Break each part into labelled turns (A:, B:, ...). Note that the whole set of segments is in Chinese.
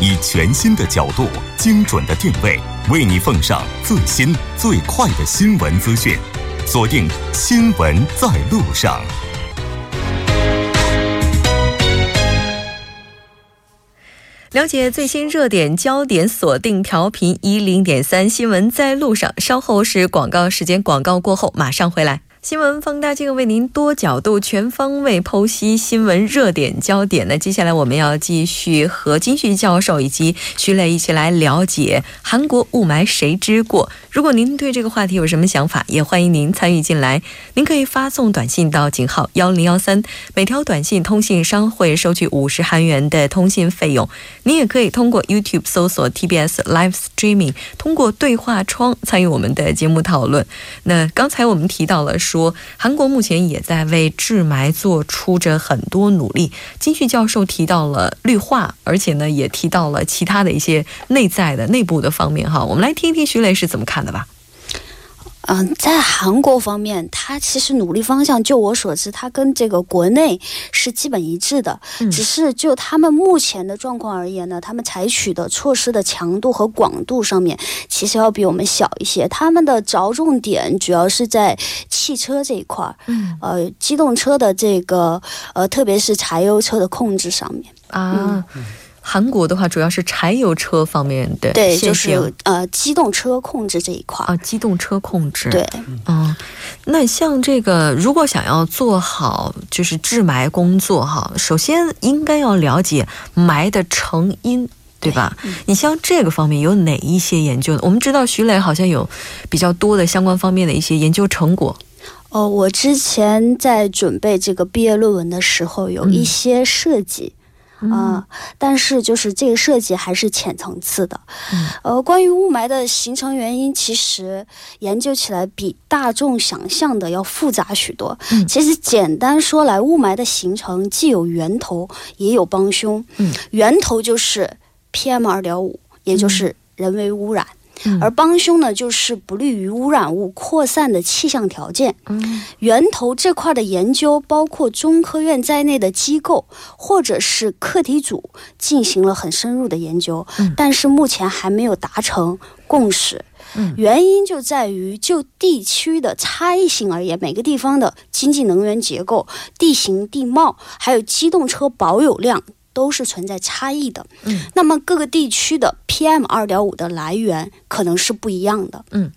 A: 以全新的角度、精准的定位，为你奉上最新最快的新闻资讯。锁定《新闻在路上》。
B: 了解最新热点焦点，锁定调频一零点三，新闻在路上。稍后是广告时间，广告过后马上回来。新闻放大镜为您多角度、全方位剖析新闻热点焦点。那接下来我们要继续和金旭教授以及徐磊一起来了解韩国雾霾谁之过。如果您对这个话题有什么想法，也欢迎您参与进来。您可以发送短信到井号幺零幺三，每条短信通信商会收取五十韩元的通信费用。您也可以通过 YouTube 搜索 TBS Live Streaming，通过对话窗参与我们的节目讨论。那刚才我们提到了。说韩国目前也在为治霾做出着很多努力。金旭教授提到了绿化，而且呢也提到了其他的一些内在的内部的方面哈。我们来听一听徐雷是怎么看的吧。
C: 嗯，在韩国方面，它其实努力方向，就我所知，它跟这个国内是基本一致的。只是就他们目前的状况而言呢，他们采取的措施的强度和广度上面，其实要比我们小一些。他们的着重点主要是在汽车这一块儿，呃，机动车的这个呃，特别是柴油车的控制上面啊。
B: 韩国的话，主要是柴油车方面的，
C: 对，就是呃，机动车控制这一块
B: 啊，机动车控制，
C: 对，
B: 嗯，那像这个，如果想要做好就是治霾工作哈，首先应该要了解霾的成因，对吧？你像这个方面有哪一些研究呢？我们知道徐磊好像有比较多的相关方面的一些研究成果。
C: 哦，我之前在准备这个毕业论文的时候，有一些设计。啊，但是就是这个设计还是浅层次的。呃，关于雾霾的形成原因，其实研究起来比大众想象的要复杂许多。其实简单说来，雾霾的形成既有源头，也有帮凶。嗯，源头就是 PM 二点五，也就是人为污染。而帮凶呢，就是不利于污染物扩散的气象条件。嗯，源头这块的研究，包括中科院在内的机构或者是课题组进行了很深入的研究，但是目前还没有达成共识。嗯，原因就在于就地区的差异性而言，每个地方的经济能源结构、地形地貌，还有机动车保有量。都是存在差异的，嗯，那么各个地区的 PM 二点五的来源可能是不一样的，嗯，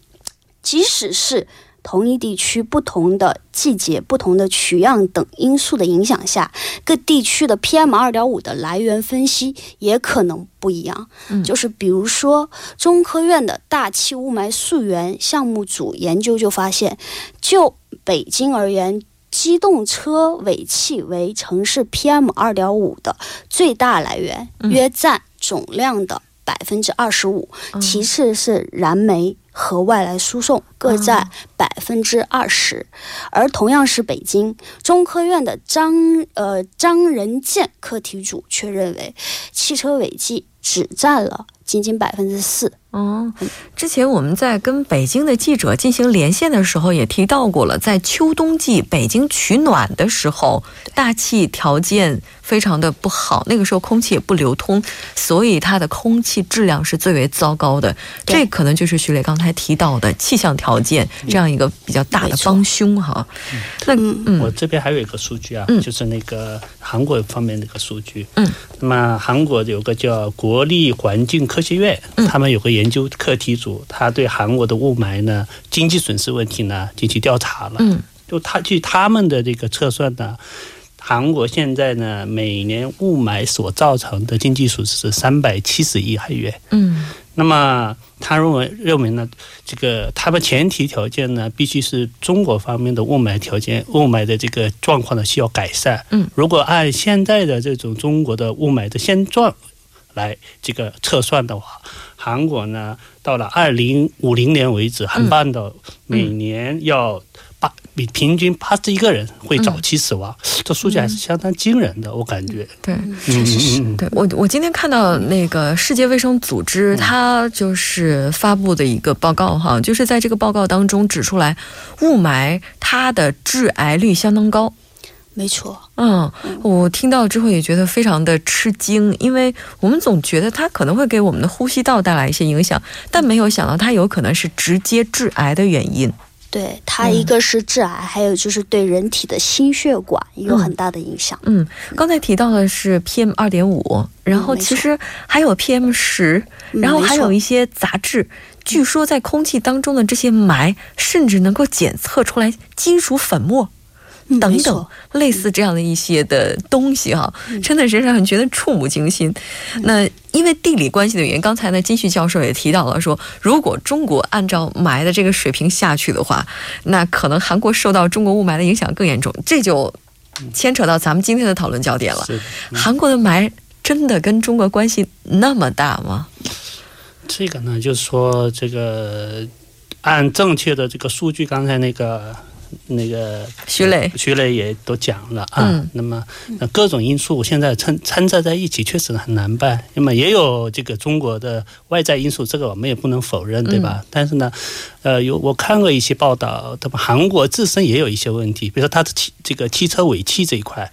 C: 即使是同一地区、不同的季节、不同的取样等因素的影响下，各地区的 PM 二点五的来源分析也可能不一样，嗯，就是比如说中科院的大气雾霾溯源项目组研究就发现，就北京而言。机动车尾气为城市 PM 二点五的最大来源，约占总量的百分之二十五，其次是燃煤和外来输送各占百分之二十。而同样是北京，中科院的张呃张仁健课题组却认为，汽车尾气只占了仅仅百分之四。
B: 哦，之前我们在跟北京的记者进行连线的时候，也提到过了，在秋冬季北京取暖的时候，大气条件非常的不好，那个时候空气也不流通，所以它的空气质量是最为糟糕的。这可能就是徐磊刚才提到的气象条件这样一个比较大的帮凶哈。
D: 那嗯，我这边还有一个数据啊，就是那个韩国方面的一个数据。嗯，那么韩国有个叫国立环境科学院，他们有个研。研究课题组，他对韩国的雾霾呢经济损失问题呢进行调查了。嗯，就他据他们的这个测算呢，韩国现在呢每年雾霾所造成的经济损失是三百七十亿韩元。嗯，那么他认为认为呢，这个他们前提条件呢必须是中国方面的雾霾条件，雾霾的这个状况呢需要改善。嗯，如果按现在的这种中国的雾霾的现状来这个测算的话。韩国呢，到了二零五零年为止，很棒的，每年要八比平均八十一个人会早期死亡，这数据还是相当惊人的，我感觉。
B: 对，确实是。对我，我今天看到那个世界卫生组织，它就是发布的一个报告哈，就是在这个报告当中指出来，雾霾它的致癌率相当高。
C: 没错。
B: 嗯，我听到之后也觉得非常的吃惊，因为我们总觉得它可能会给我们的呼吸道带来一些影响，但没有想到它有可能是直接致癌的原因。
C: 对它，一个是致癌，还有就是对人体的心血管有很大的影响。
B: 嗯，刚才提到的是 PM 二点五，然后其实还有 PM 十，然后还有一些杂质。据说在空气当中的这些霾，甚至能够检测出来金属粉末。等等，类似这样的一些的东西哈，真的是让人觉得触目惊心。那因为地理关系的原因，刚才呢金旭教授也提到了说，如果中国按照霾的这个水平下去的话，那可能韩国受到中国雾霾的影响更严重。这就牵扯到咱们今天的讨论焦点了。韩国的霾真的跟中国关系那么大吗？
D: 这个呢，就是说这个按正确的这个数据，刚才那个。那个
B: 徐磊，
D: 徐磊也都讲了啊。那么，那各种因素现在掺掺杂在一起，确实很难办。那么也有这个中国的外在因素，这个我们也不能否认，对吧？但是呢，呃，有我看过一些报道，他们韩国自身也有一些问题，比如说它的汽这个汽车尾气这一块，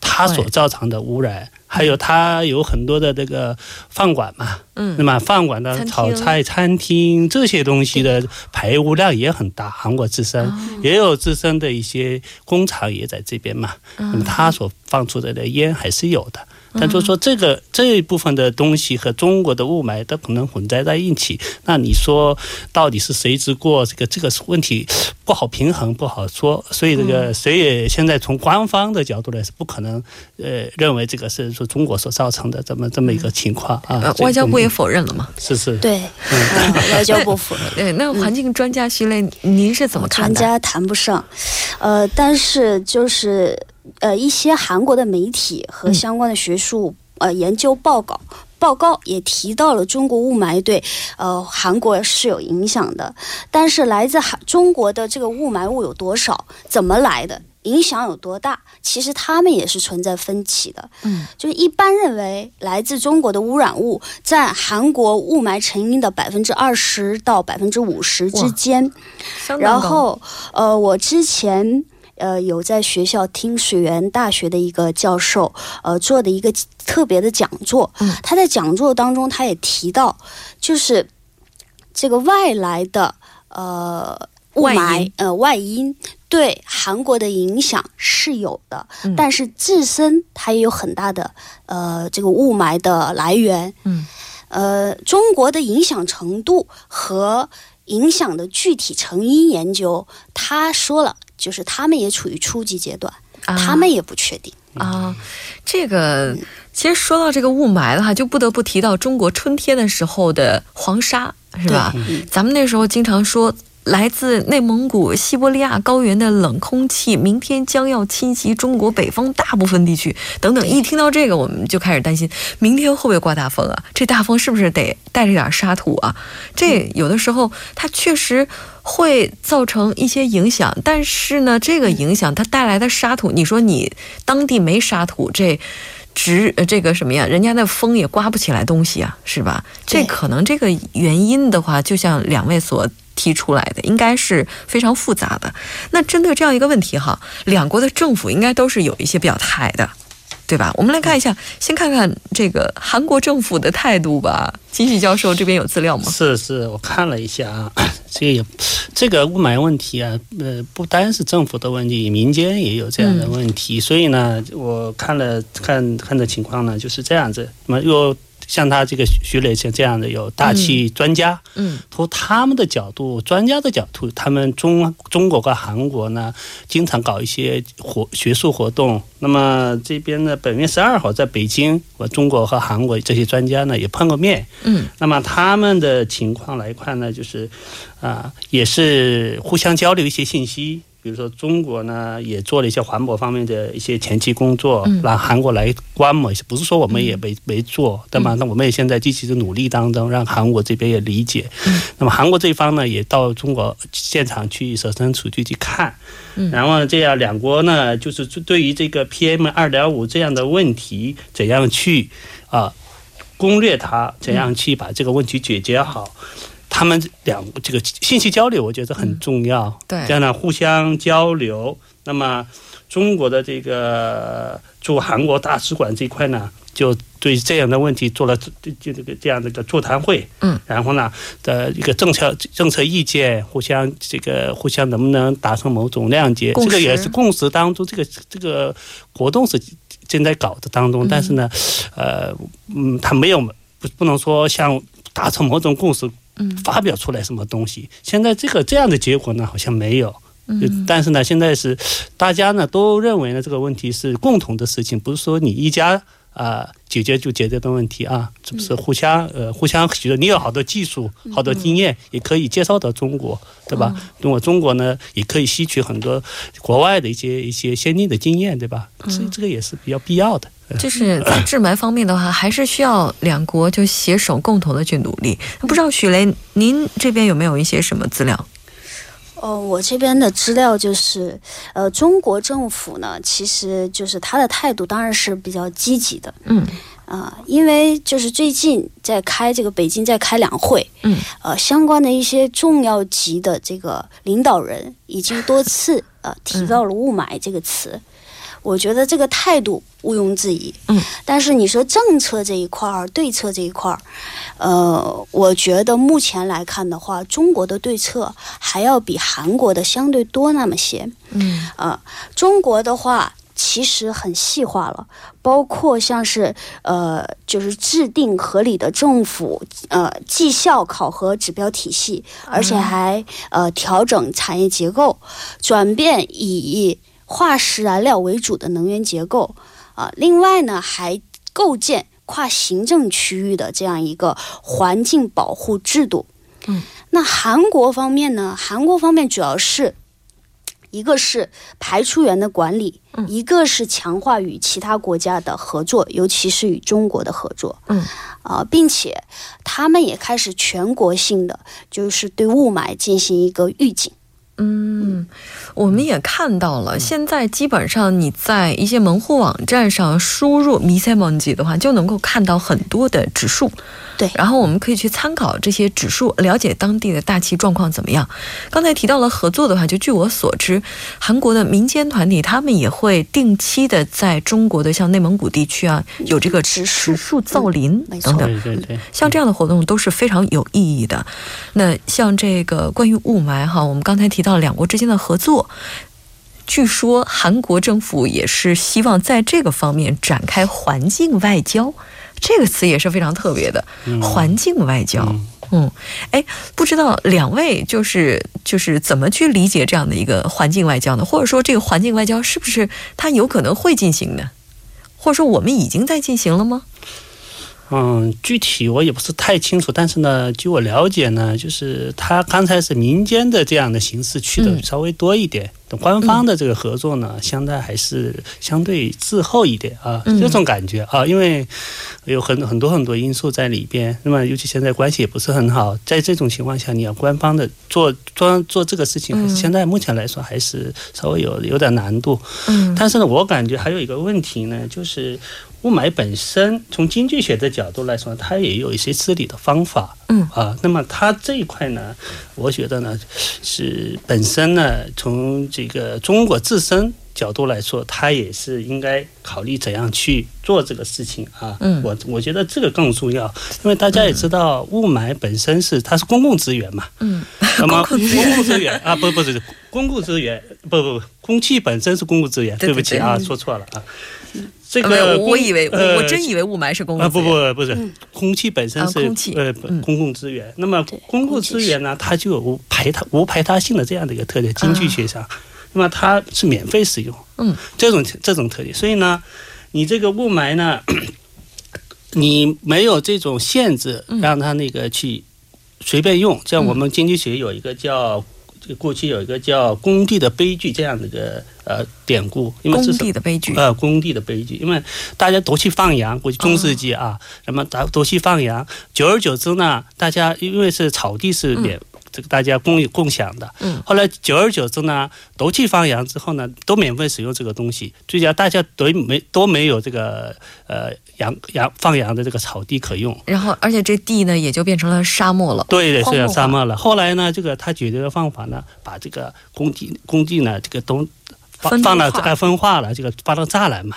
D: 它所造成的污染。还有它有很多的这个饭馆嘛，嗯，那么饭馆的炒菜餐厅这些东西的排污量也很大，韩国自身也有自身的一些工厂也在这边嘛，那么它所放出来的烟还是有的。但就是说，这个这一部分的东西和中国的雾霾都可能混在在一起。那你说，到底是谁之过？这个这个问题不好平衡，不好说。所以这个谁也现在从官方的角度来是不可能，呃，认为这个是说中国所造成的这么这么一个情况啊。
B: 外交部也否认了嘛？
D: 是是。
C: 对，外交部否认。
B: 对，那环境专家徐雷，您是怎么看
C: 的？专家谈不上，呃，但是就是。呃，一些韩国的媒体和相关的学术呃研究报告报告也提到了中国雾霾对呃韩国是有影响的，但是来自韩中国的这个雾霾物有多少，怎么来的，影响有多大，其实他们也是存在分歧的。嗯，就是一般认为来自中国的污染物占韩国雾霾成因的百分之二十到百分之五十之间，然后呃，我之前。呃，有在学校听水源大学的一个教授，呃，做的一个特别的讲座。嗯，他在讲座当中，他也提到，就是这个外来的呃雾霾呃外因对韩国的影响是有的，但是自身它也有很大的呃这个雾霾的来源。嗯，呃，中国的影响程度和影响的具体成因研究，他说了。就是他们也处于初级阶段，他们也不确定
B: 啊。这个其实说到这个雾霾的话，就不得不提到中国春天的时候的黄沙，是吧？咱们那时候经常说。来自内蒙古、西伯利亚高原的冷空气，明天将要侵袭中国北方大部分地区。等等，一听到这个，我们就开始担心，明天会不会刮大风啊？这大风是不是得带着点沙土啊？这有的时候它确实会造成一些影响，但是呢，这个影响它带来的沙土，你说你当地没沙土，这直这个什么呀？人家那风也刮不起来东西啊，是吧？这可能这个原因的话，就像两位所。提出来的应该是非常复杂的。那针对这样一个问题哈，两国的政府应该都是有一些表态的，对吧？我们来看一下，先看看这个韩国政府的态度吧。金喜教授这边有资料吗？
D: 是是，我看了一下啊，这个这个雾霾问题啊，呃，不单是政府的问题，民间也有这样的问题。所以呢，我看了看看的情况呢，就是这样子。那么又。像他这个徐磊像这样的有大气专家，嗯，从他们的角度、专家的角度，他们中中国和韩国呢，经常搞一些活学术活动。那么这边呢，本月十二号在北京，我中国和韩国这些专家呢也碰过面，嗯，那么他们的情况来看呢，就是啊，也是互相交流一些信息。比如说，中国呢也做了一些环保方面的一些前期工作，让韩国来观摩一下。不是说我们也没没做，对吗？那我们也现在积极的努力当中，让韩国这边也理解。那么韩国这一方呢，也到中国现场去设身处地去看。然后这样两国呢，就是对于这个 PM 二点五这样的问题，怎样去啊攻略它，怎样去把这个问题解决好。他们两这个信息交流，我觉得很重要。
B: 对，
D: 这样呢，互相交流。那么，中国的这个驻韩国大使馆这一块呢，就对这样的问题做了这这这个这样的一个座谈会，
B: 嗯，
D: 然后呢的一个政策政策意见，互相这个互相能不能达成某种谅解，这个也是共识当中，这个这个活动是正在搞的当中，但是呢，呃，嗯，他没有不不能说像达成某种共识，嗯，发表出来什么东西，现在这个这样的结果呢，好像没有。嗯，但是呢，现在是大家呢都认为呢这个问题是共同的事情，不是说你一家啊解决就解决的问题啊，这不是互相呃互相觉得你有好多技术、好多经验，也可以介绍到中国，对吧？那么中国呢也可以吸取很多国外的一些一些先进的经验，对吧？所以这个也是比较必要的。
B: 就是在 治霾方面的话，还是需要两国就携手共同的去努力。不知道许雷，您这边有没有一些什么资料？
C: 哦，我这边的资料就是，呃，中国政府呢，其实就是他的态度当然是比较积极的，
B: 嗯，
C: 啊，因为就是最近在开这个北京在开两会，
B: 嗯，
C: 呃，相关的一些重要级的这个领导人已经多次呃提到了雾霾这个词。我觉得这个态度毋庸置疑，
B: 嗯，
C: 但是你说政策这一块儿、对策这一块儿，呃，我觉得目前来看的话，中国的对策还要比韩国的相对多那么些，
B: 嗯，
C: 啊，中国的话其实很细化了，包括像是呃，就是制定合理的政府呃绩效考核指标体系，而且还呃调整产业结构，转变以。化石燃料为主的能源结构啊，另外呢，还构建跨行政区域的这样一个环境保护制度。
B: 嗯，
C: 那韩国方面呢？韩国方面主要是一个是排出源的管理，一个是强化与其他国家的合作，尤其是与中国的合作。
B: 嗯，
C: 啊，并且他们也开始全国性的，就是对雾霾进行一个预警。
B: 嗯，我们也看到了，现在基本上你在一些门户网站上输入 Mise Munge 的话，就能够看到很多的指数。
C: 对，
B: 然后我们可以去参考这些指数，了解当地的大气状况怎么样。刚才提到了合作的话，就据我所知，韩国的民间团体他们也会定期的在中国的像内蒙古地区啊，有这个植树造林等等，
D: 对对对，
B: 像这样的活动都是非常有意义的。那像这个关于雾霾哈，我们刚才提到两国之间的合作，据说韩国政府也是希望在这个方面展开环境外交。这个词也是非常特别的，环境外交。嗯，哎，不知道两位就是就是怎么去理解这样的一个环境外交呢？或者说，这个环境外交是不是它有可能会进行呢？或者说，我们已经在进行了吗？
D: 嗯，具体我也不是太清楚，但是呢，据我了解呢，就是他刚才是民间的这样的形式去的稍微多一点，官方的这个合作呢，相对还是相对滞后一点啊，这种感觉啊，因为有很很多很多因素在里边。那么，尤其现在关系也不是很好，在这种情况下，你要官方的做做做这个事情，现在目前来说还是稍微有有点难度。
B: 嗯，
D: 但是呢，我感觉还有一个问题呢，就是。雾霾本身，从经济学的角度来说，它也有一些治理的方法。
B: 嗯
D: 啊，那么它这一块呢，我觉得呢，是本身呢，从这个中国自身角度来说，它也是应该考虑怎样去做这个事情啊。
B: 嗯，
D: 我我觉得这个更重要，因为大家也知道，雾霾本身是它是公共资源嘛。
B: 嗯，
D: 那么 公共资源啊，不不是公共资源，不不不，空气本身是公共资源。对不起啊，说错了啊。这个
B: 我以为我真以为雾霾是公共
D: 啊不不不是空气本身是呃公共资源，那么公共资源呢，它就有无排他无排他性的这样的一个特点，经济学上，那么它是免费使用，
B: 嗯，
D: 这种这种特点，所以呢，你这个雾霾呢，你没有这种限制，让它那个去随便用，像我们经济学有一个叫。过去有一个叫“工地的悲剧”这样的一个呃典故，因为
B: 工地的悲剧，
D: 呃，工地的悲剧，因为大家都去放羊，过去中世纪啊，那么大都去放羊，久而久之呢，大家因为是草地是免。这个大家共共享的，
B: 嗯，
D: 后来久而久之呢，都去放羊之后呢，都免费使用这个东西，最佳大家都没都没有这个呃羊羊放羊的这个草地可用，
B: 然后而且这地呢也就变成了沙漠了，
D: 对对，是沙漠了。后来呢，这个他解决的方法呢，把这个工地工地呢这个都放放了呃分化了，这个发到栅栏嘛，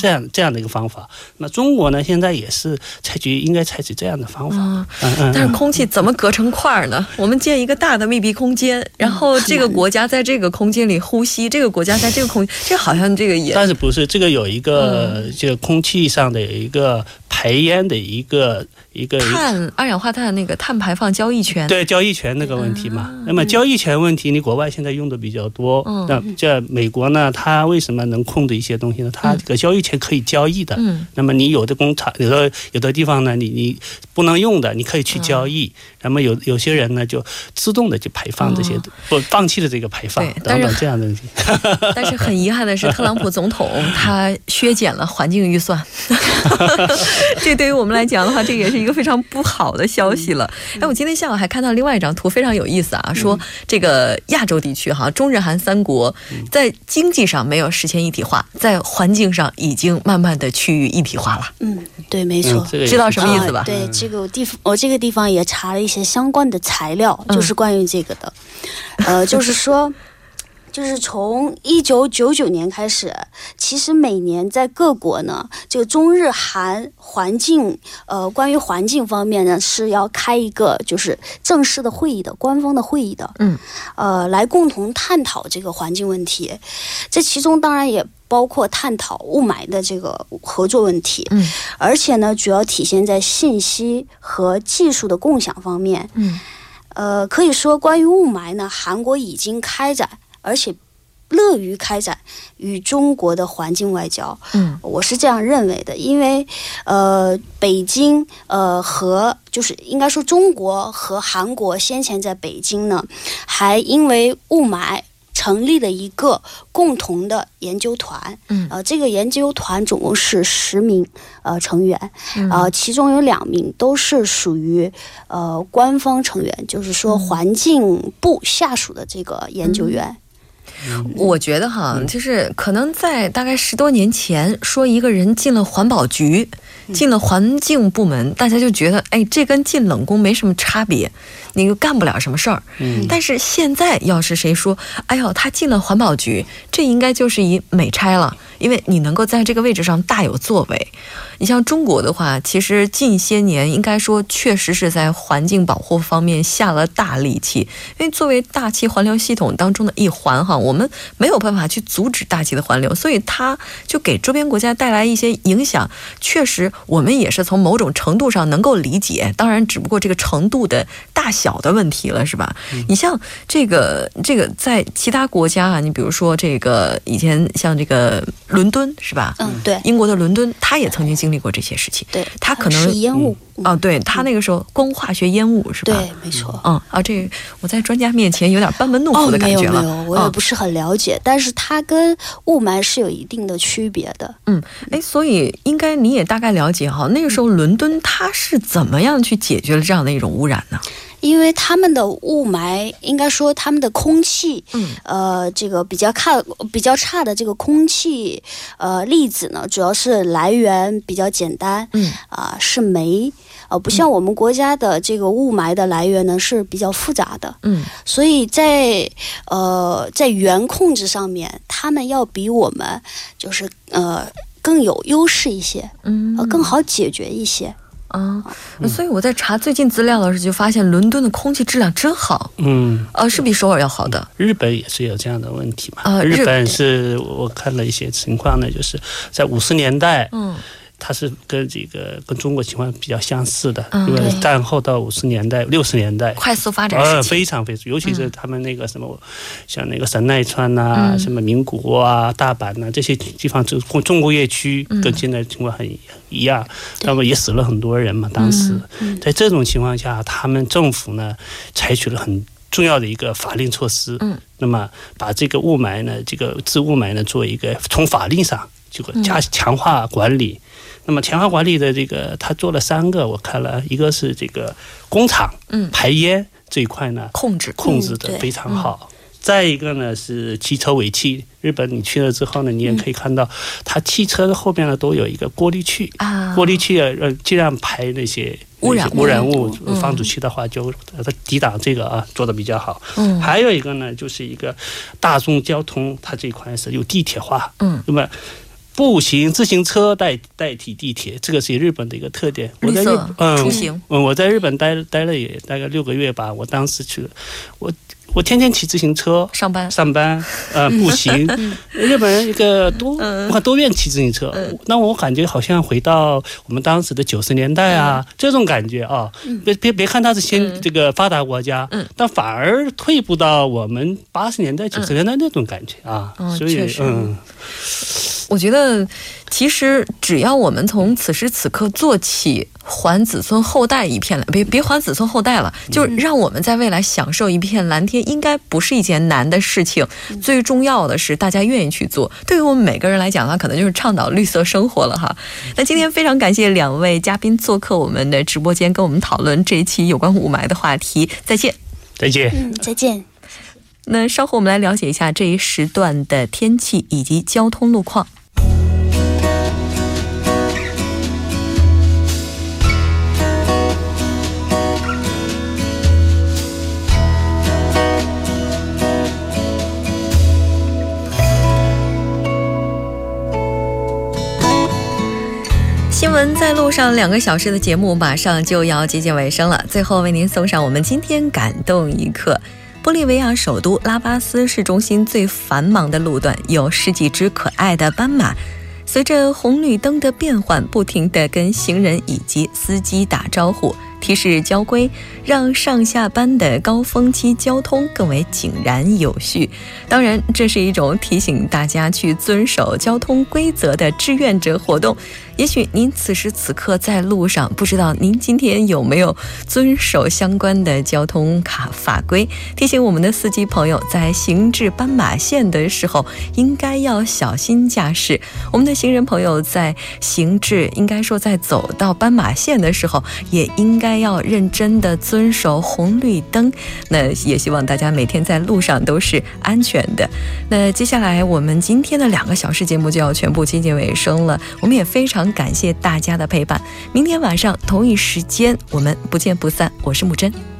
D: 这样这样的一个方法。那中国呢，现在也是采取应该采取这样的方法。嗯
B: 嗯。但是空气怎么隔成块儿呢？我们建一个大的密闭空间，然后这个国家在这个空间里呼吸，这个国家在这个空，这好像这个也。
D: 但是不是这个有一个这个空气上的有一个排烟的一个。一个
B: 碳二氧化碳那个碳排放交易权，
D: 对交易权那个问题嘛。那么交易权问题，你国外现在用的比较多。那这美国呢，它为什么能控制一些东西呢？它这个交易权可以交易的。嗯那么你有的工厂，有的有的地方呢，你你不能用的，你可以去交易。那么有有些人呢，就自动的就排放这些，不放弃了这个排放等等这样的问题。
B: 但是很遗憾的是，特朗普总统 他削减了环境预算。这对于我们来讲的话，这也是。一个非常不好的消息了。哎，我今天下午还看到另外一张图，非常有意思啊。说这个亚洲地区哈，中日韩三国在经济上没有实现一体化，在环境上已经慢慢的趋于一体化了。
C: 嗯，对，没错，
B: 知道什么意思吧？
C: 对，这个地方我这个地方也查了一些相关的材料，就是关于这个的。呃，就是说。就是从一九九九年开始，其实每年在各国呢，这个中日韩环境，呃，关于环境方面呢，是要开一个就是正式的会议的，官方的会议的，嗯，呃，来共同探讨这个环境问题。这其中当然也包括探讨雾霾的这个合作问题，嗯，而且呢，主要体现在信息和技术的共享方面，嗯，呃，可以说关于雾霾呢，韩国已经开展。而且乐于开展与中国的环境外交，嗯，我是这样认为的，因为呃，北京呃和就是应该说中国和韩国先前在北京呢，还因为雾霾成立了一个共同的研究团，嗯，呃，这个研究团总共是十名呃成员，呃，其中有两名都是属于呃官方成员，就是说环境部下属的这个研究员。
B: 我觉得哈，就是可能在大概十多年前，说一个人进了环保局，进了环境部门，大家就觉得，哎，这跟进冷宫没什么差别，你又干不了什么事儿。嗯。但是现在要是谁说，哎呦，他进了环保局，这应该就是一美差了，因为你能够在这个位置上大有作为。你像中国的话，其实近些年应该说确实是在环境保护方面下了大力气。因为作为大气环流系统当中的一环，哈，我们没有办法去阻止大气的环流，所以它就给周边国家带来一些影响。确实，我们也是从某种程度上能够理解，当然，只不过这个程度的大小的问题了，是吧？你像这个这个在其他国家啊，你比如说这个以前像这个伦敦，是吧？
C: 嗯，对，
B: 英国的伦敦，它也曾经经。历过这些事情，
C: 对
B: 他可能
C: 是烟雾
B: 啊，对他那个时候光化学烟雾是吧？
C: 对，没错。
B: 嗯啊，这我在专家面前有点班门弄斧的感觉
C: 了。没有，没有，我也不是很了解，但是它跟雾霾是有一定的区别的。
B: 嗯，哎，所以应该你也大概了解哈，那个时候伦敦它是怎么样去解决了这样的一种污染呢？
C: 因为他们的雾霾，应该说他们的空气，嗯，呃，这个比较差、比较差的这个空气，呃，粒子呢，主要是来源比较简单，嗯，啊，是煤，呃，不像我们国家的这个雾霾的来源呢是比较复杂的，嗯，所以在呃在源控制上面，他们要比我们就是呃更有优势一些，嗯，呃，更好解决一些。
B: 啊，所以我在查最近资料的时候，就发现伦敦的空气质量真好。嗯，呃，是比首尔要好的。
D: 日本也是有这样的问题嘛？啊，日本是我看了一些情况呢，就是在五十年代，嗯。它是跟这个跟中国情况比较相似的，因为战后到五十年代、六十年代
B: 快速发展呃，
D: 非常非常，尤其是他们那个什么，像那个神奈川呐、什么名古屋啊、大阪呐这些地方，就重工业区，跟现在情况很一样，那么也死了很多人嘛。当时在这种情况下，他们政府呢采取了很重要的一个法令措施，嗯，那么把这个雾霾呢，这个治雾霾呢，做一个从法令上这个加强化管理。那么强化管理的这个，他做了三个，我看了一个是这个工厂排烟这一块呢，
B: 控制
D: 控制的非常好。再一个呢是汽车尾气，日本你去了之后呢，你也可以看到，它汽车的后边呢都有一个过滤器啊，过滤器呃尽量排那些
B: 污染
D: 污染物，放出去的话就它抵挡这个啊做的比较好。嗯，还有一个呢就是一个大众交通，它这一块是有地铁化。嗯，那么。步行、自行车代代替地铁，这个是日本的一个特点。
B: 我在日嗯出行，
D: 嗯，我在日本待待了也大概六个月吧。我当时去，我。我天天骑自行车
B: 上班，
D: 上班，呃，步行。日本人一个多，我多愿骑自行车。那我感觉好像回到我们当时的九十年代啊，这种感觉啊。别别别看它是先这个发达国家，但反而退步到我们八十年代、九十年代那种感觉啊。所以，嗯，
B: 我觉得。其实，只要我们从此时此刻做起，还子孙后代一片蓝，别别还子孙后代了，就是让我们在未来享受一片蓝天，应该不是一件难的事情。最重要的是，大家愿意去做。对于我们每个人来讲呢，可能就是倡导绿色生活了哈。那今天非常感谢两位嘉宾做客我们的直播间，跟我们讨论这一期有关雾霾的话题。再见，
D: 再见，
C: 嗯，再见。
B: 那稍后我们来了解一下这一时段的天气以及交通路况。在路上，两个小时的节目马上就要接近尾声了。最后为您送上我们今天感动一刻：玻利维亚首都拉巴斯市中心最繁忙的路段，有十几只可爱的斑马，随着红绿灯的变换，不停地跟行人以及司机打招呼。提示交规，让上下班的高峰期交通更为井然有序。当然，这是一种提醒大家去遵守交通规则的志愿者活动。也许您此时此刻在路上，不知道您今天有没有遵守相关的交通卡法规？提醒我们的司机朋友，在行至斑马线的时候，应该要小心驾驶。我们的行人朋友在行至，应该说在走到斑马线的时候，也应该。要认真的遵守红绿灯，那也希望大家每天在路上都是安全的。那接下来我们今天的两个小时节目就要全部接近尾声了，我们也非常常感谢大家的陪伴。明天晚上同一时间我们不见不散。我是木真。